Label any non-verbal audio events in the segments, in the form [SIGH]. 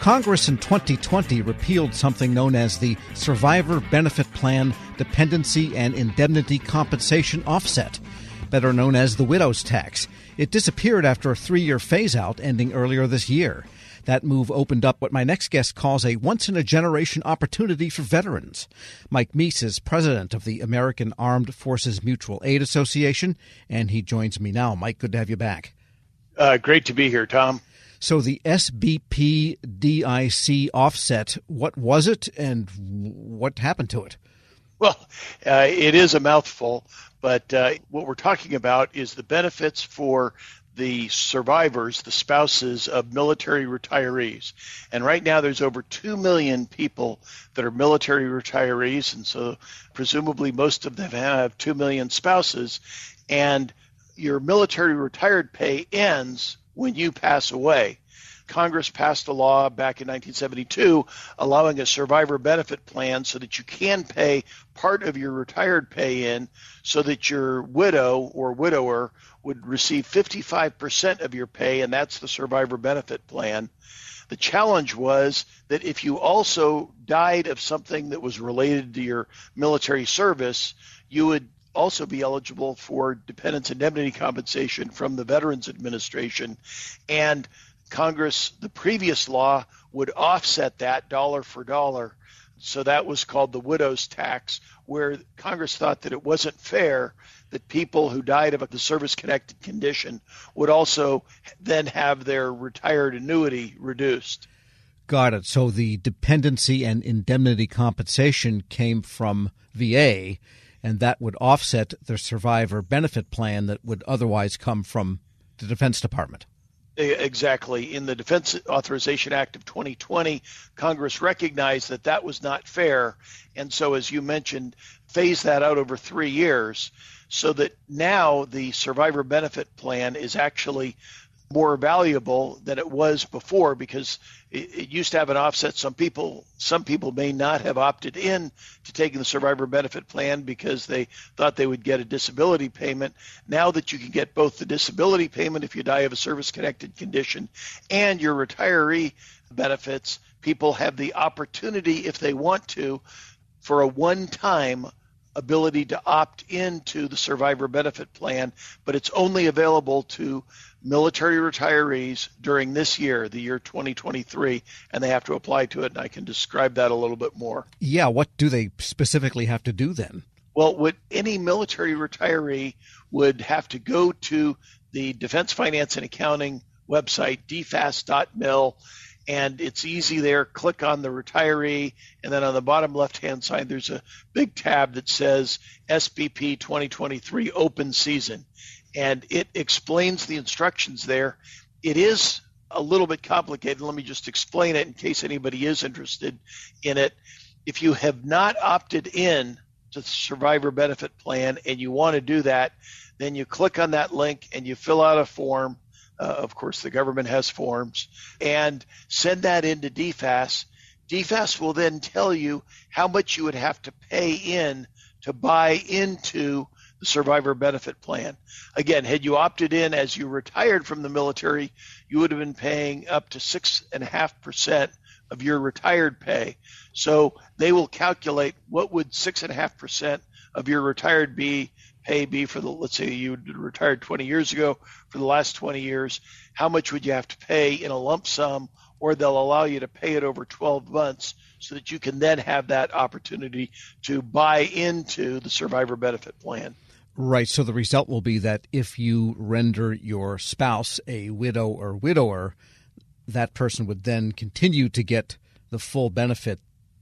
Congress in 2020 repealed something known as the Survivor Benefit Plan Dependency and Indemnity Compensation Offset, better known as the widow's tax. It disappeared after a three year phase out ending earlier this year. That move opened up what my next guest calls a once in a generation opportunity for veterans. Mike Meese is president of the American Armed Forces Mutual Aid Association, and he joins me now. Mike, good to have you back. Uh, great to be here, Tom. So the SBP DIC offset, what was it and what happened to it? Well, uh, it is a mouthful, but uh, what we're talking about is the benefits for the survivors, the spouses of military retirees. And right now there's over 2 million people that are military retirees, and so presumably most of them have 2 million spouses. And your military retired pay ends when you pass away. Congress passed a law back in 1972 allowing a survivor benefit plan so that you can pay part of your retired pay in so that your widow or widower would receive 55% of your pay, and that's the survivor benefit plan. The challenge was that if you also died of something that was related to your military service, you would also be eligible for dependents indemnity compensation from the Veterans Administration. And Congress, the previous law would offset that dollar for dollar. So that was called the widow's tax, where Congress thought that it wasn't fair that people who died of a service connected condition would also then have their retired annuity reduced. Got it. So the dependency and indemnity compensation came from VA and that would offset the survivor benefit plan that would otherwise come from the Defense Department. Exactly. In the Defense Authorization Act of 2020, Congress recognized that that was not fair. And so, as you mentioned, phased that out over three years so that now the survivor benefit plan is actually more valuable than it was before because it, it, used to have an offset. Some people, some people may not have opted in to taking the survivor benefit plan because they thought they would get a disability payment. Now that you can get both the disability payment if you die of a service-connected condition and your retiree benefits, people have the opportunity, if they want to, for a one-time ability to opt into the survivor benefit plan, but it's only available to military retirees during this year, the year 2023, and they have to apply to it. And I can describe that a little bit more. Yeah, what do they specifically have to do then? Well, what any military retiree would have to go to the Defense Finance and Accounting website, dfas.mil, and it's easy there. Click on the retiree, and then on the bottom left hand side, there's a big tab that says SBP 2023 Open Season and it explains the instructions there. It is a little bit complicated. Let me just explain it in case anybody is interested in it. If you have not opted in to the survivor benefit plan and you want to do that, then you click on that link and you fill out a form. Uh, of course, the government has forms and send that into DFAS. DFAS will then tell you how much you would have to pay in to buy into the survivor benefit plan. Again, had you opted in as you retired from the military, you would have been paying up to six and a half percent of your retired pay. So they will calculate what would six and a half percent of your retired be pay be for the let's say you retired 20 years ago for the last 20 years how much would you have to pay in a lump sum or they'll allow you to pay it over 12 months so that you can then have that opportunity to buy into the survivor benefit plan Right. So the result will be that if you render your spouse a widow or widower, that person would then continue to get the full benefit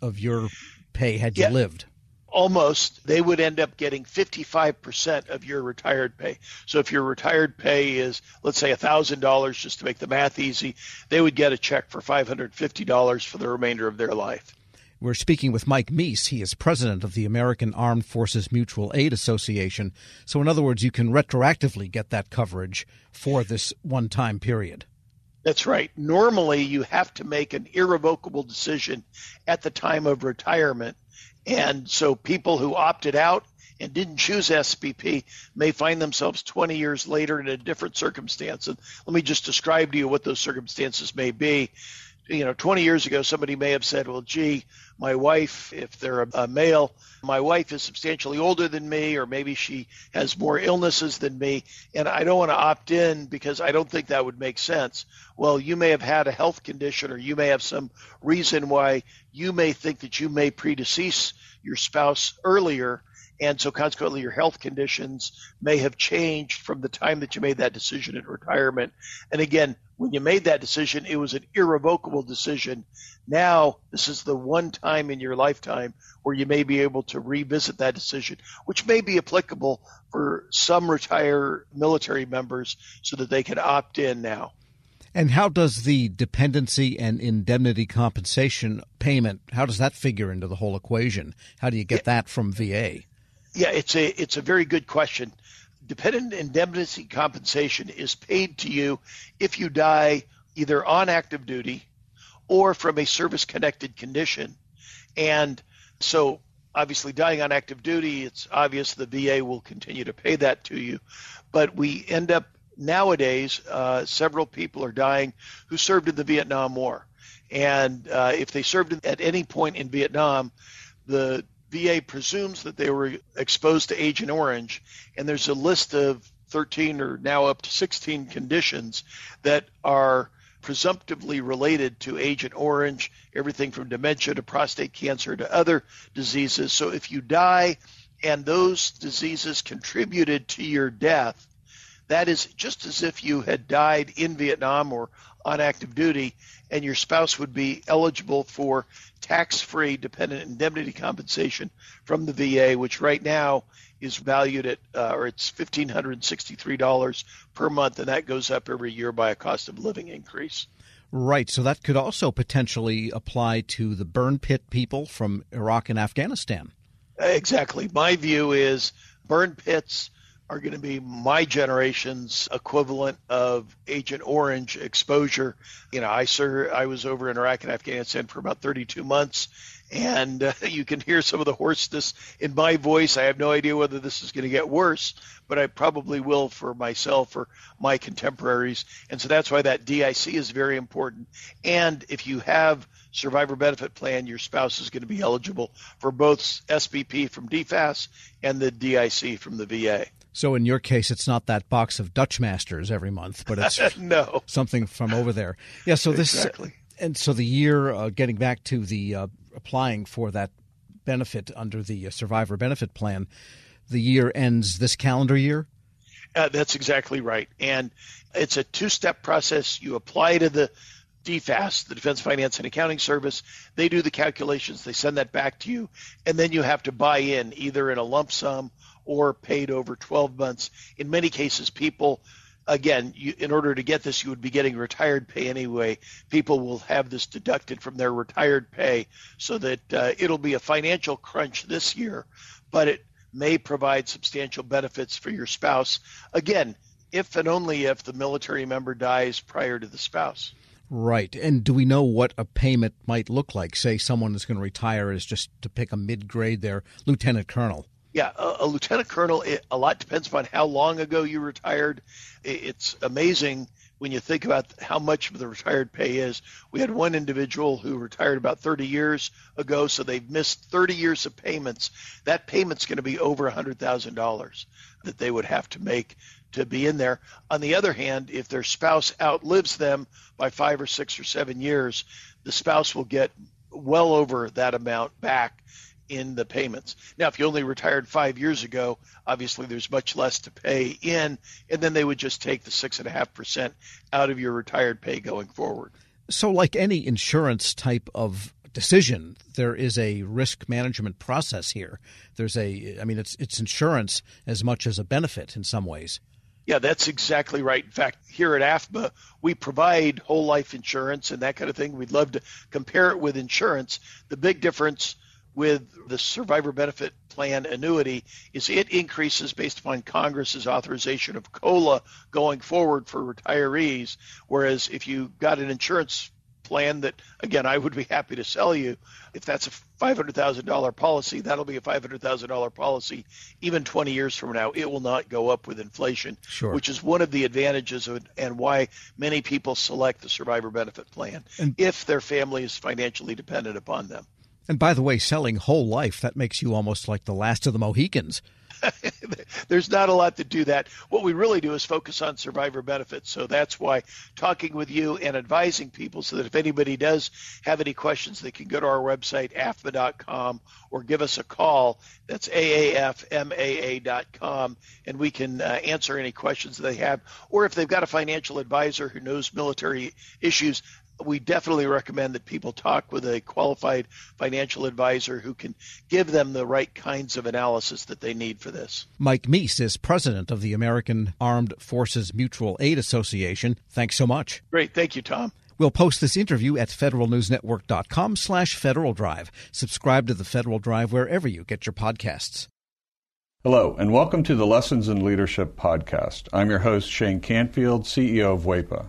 of your pay had you yeah, lived. Almost. They would end up getting 55% of your retired pay. So if your retired pay is, let's say, $1,000, just to make the math easy, they would get a check for $550 for the remainder of their life. We're speaking with Mike Meese. He is president of the American Armed Forces Mutual Aid Association. So, in other words, you can retroactively get that coverage for this one time period. That's right. Normally, you have to make an irrevocable decision at the time of retirement. And so, people who opted out and didn't choose SBP may find themselves 20 years later in a different circumstance. And let me just describe to you what those circumstances may be you know, 20 years ago, somebody may have said, well, gee, my wife, if they're a, a, male, my wife is substantially older than me, or maybe she has more illnesses than me, and I don't want to opt in because I don't think that would make sense. Well, you may have had a health condition, or you may have some reason why you may think that you may predecease your spouse earlier and so consequently your health conditions may have changed from the time that you made that decision in retirement. And again, when you made that decision, it was an irrevocable decision. Now, this is the one time in your lifetime where you may be able to revisit that decision, which may be applicable for some retired military members so that they can opt in now. And how does the dependency and indemnity compensation payment, how does that figure into the whole equation? How do you get that from VA? Yeah, it's a it's a very good question. Dependent indemnity compensation is paid to you if you die either on active duty or from a service connected condition. And so obviously dying on active duty, it's obvious the VA will continue to pay that to you. But we end up nowadays, uh, several people are dying who served in the Vietnam War. And uh, if they served at any point in Vietnam, the VA presumes that they were exposed to Agent Orange, and there's a list of 13 or now up to 16 conditions that are presumptively related to Agent Orange, everything from dementia to prostate cancer to other diseases. So if you die and those diseases contributed to your death, that is just as if you had died in Vietnam or on active duty, and your spouse would be eligible for tax-free dependent indemnity compensation from the VA, which right now is valued at, uh, or it's $1,563 per month, and that goes up every year by a cost of living increase. Right. So that could also potentially apply to the burn pit people from Iraq and Afghanistan. Exactly. My view is burn pits are going to be my generation's equivalent of Agent Orange exposure. You know, I sir, I was over in Iraq and Afghanistan for about 32 months, and uh, [LAUGHS] you can hear some of the hoarseness in my voice. I have no idea whether this is going to get worse, but I probably will for myself or my contemporaries. And so that's why that DIC is very important. And if you have survivor benefit plan, your spouse is going to be eligible for both SBP from DFAS and the DIC from the VA. So in your case, it's not that box of Dutch Masters every month, but it's [LAUGHS] no something from over there. Yeah. So this exactly. and so the year uh, getting back to the uh, applying for that benefit under the uh, survivor benefit plan, the year ends this calendar year. Uh, that's exactly right, and it's a two-step process. You apply to the DFAS, the Defense Finance and Accounting Service. They do the calculations. They send that back to you, and then you have to buy in either in a lump sum or paid over 12 months. In many cases, people, again, you, in order to get this, you would be getting retired pay anyway. People will have this deducted from their retired pay so that uh, it'll be a financial crunch this year, but it may provide substantial benefits for your spouse. Again, if and only if the military member dies prior to the spouse. Right. And do we know what a payment might look like? Say someone is going to retire as just to pick a mid grade there, lieutenant colonel. Yeah, a, a lieutenant colonel. It, a lot depends upon how long ago you retired. It, it's amazing when you think about how much of the retired pay is. We had one individual who retired about 30 years ago, so they've missed 30 years of payments. That payment's going to be over $100,000 that they would have to make to be in there. On the other hand, if their spouse outlives them by five or six or seven years, the spouse will get well over that amount back in the payments. Now, if you only retired five years ago, obviously there's much less to pay in, and then they would just take the six and a half percent out of your retired pay going forward. So, like any insurance type of decision, there is a risk management process here. There's a, I mean, it's it's insurance as much as a benefit in some ways. Yeah, that's exactly right. In fact, here at AFBA, we provide whole life insurance and that kind of thing. We'd love to compare it with insurance. The big difference with the survivor benefit plan annuity is it increases based upon Congress's authorization of COLA going forward for retirees, whereas if you got an insurance plan that, again, I would be happy to sell you. If that's a $500,000 policy, that'll be a $500,000 policy even 20 years from now. It will not go up with inflation, sure. which is one of the advantages of, and why many people select the survivor benefit plan and, if their family is financially dependent upon them. And by the way, selling whole life, that makes you almost like the last of the Mohicans. [LAUGHS] There's not a lot to do that. What we really do is focus on survivor benefits. So that's why talking with you and advising people so that if anybody does have any questions, they can go to our website, afma.com, or give us a call. That's aafmaa.com, and we can uh, answer any questions they have. Or if they've got a financial advisor who knows military issues, we definitely recommend that people talk with a qualified financial advisor who can give them the right kinds of analysis that they need for this. Mike Meese is president of the American Armed Forces Mutual Aid Association. Thanks so much. Great. Thank you, Tom. We'll post this interview at federalnewsnetwork.com slash Federal Drive. Subscribe to the Federal Drive wherever you get your podcasts. Hello, and welcome to the Lessons in Leadership podcast. I'm your host, Shane Canfield, CEO of WEPA.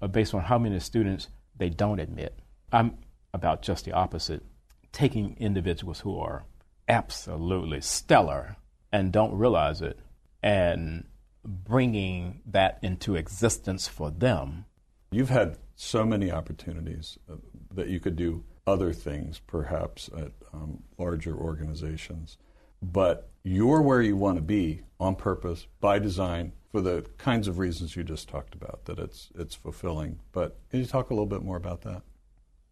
uh, based on how many students they don't admit. I'm about just the opposite, taking individuals who are absolutely stellar and don't realize it and bringing that into existence for them. You've had so many opportunities uh, that you could do other things, perhaps at um, larger organizations. But you're where you want to be on purpose, by design, for the kinds of reasons you just talked about, that it's, it's fulfilling. But can you talk a little bit more about that?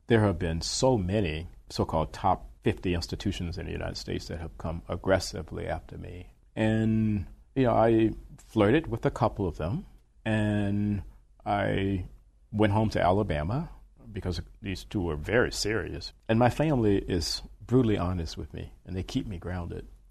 There have been so many so called top 50 institutions in the United States that have come aggressively after me. And, you know, I flirted with a couple of them, and I went home to Alabama because these two were very serious. And my family is brutally honest with me, and they keep me grounded.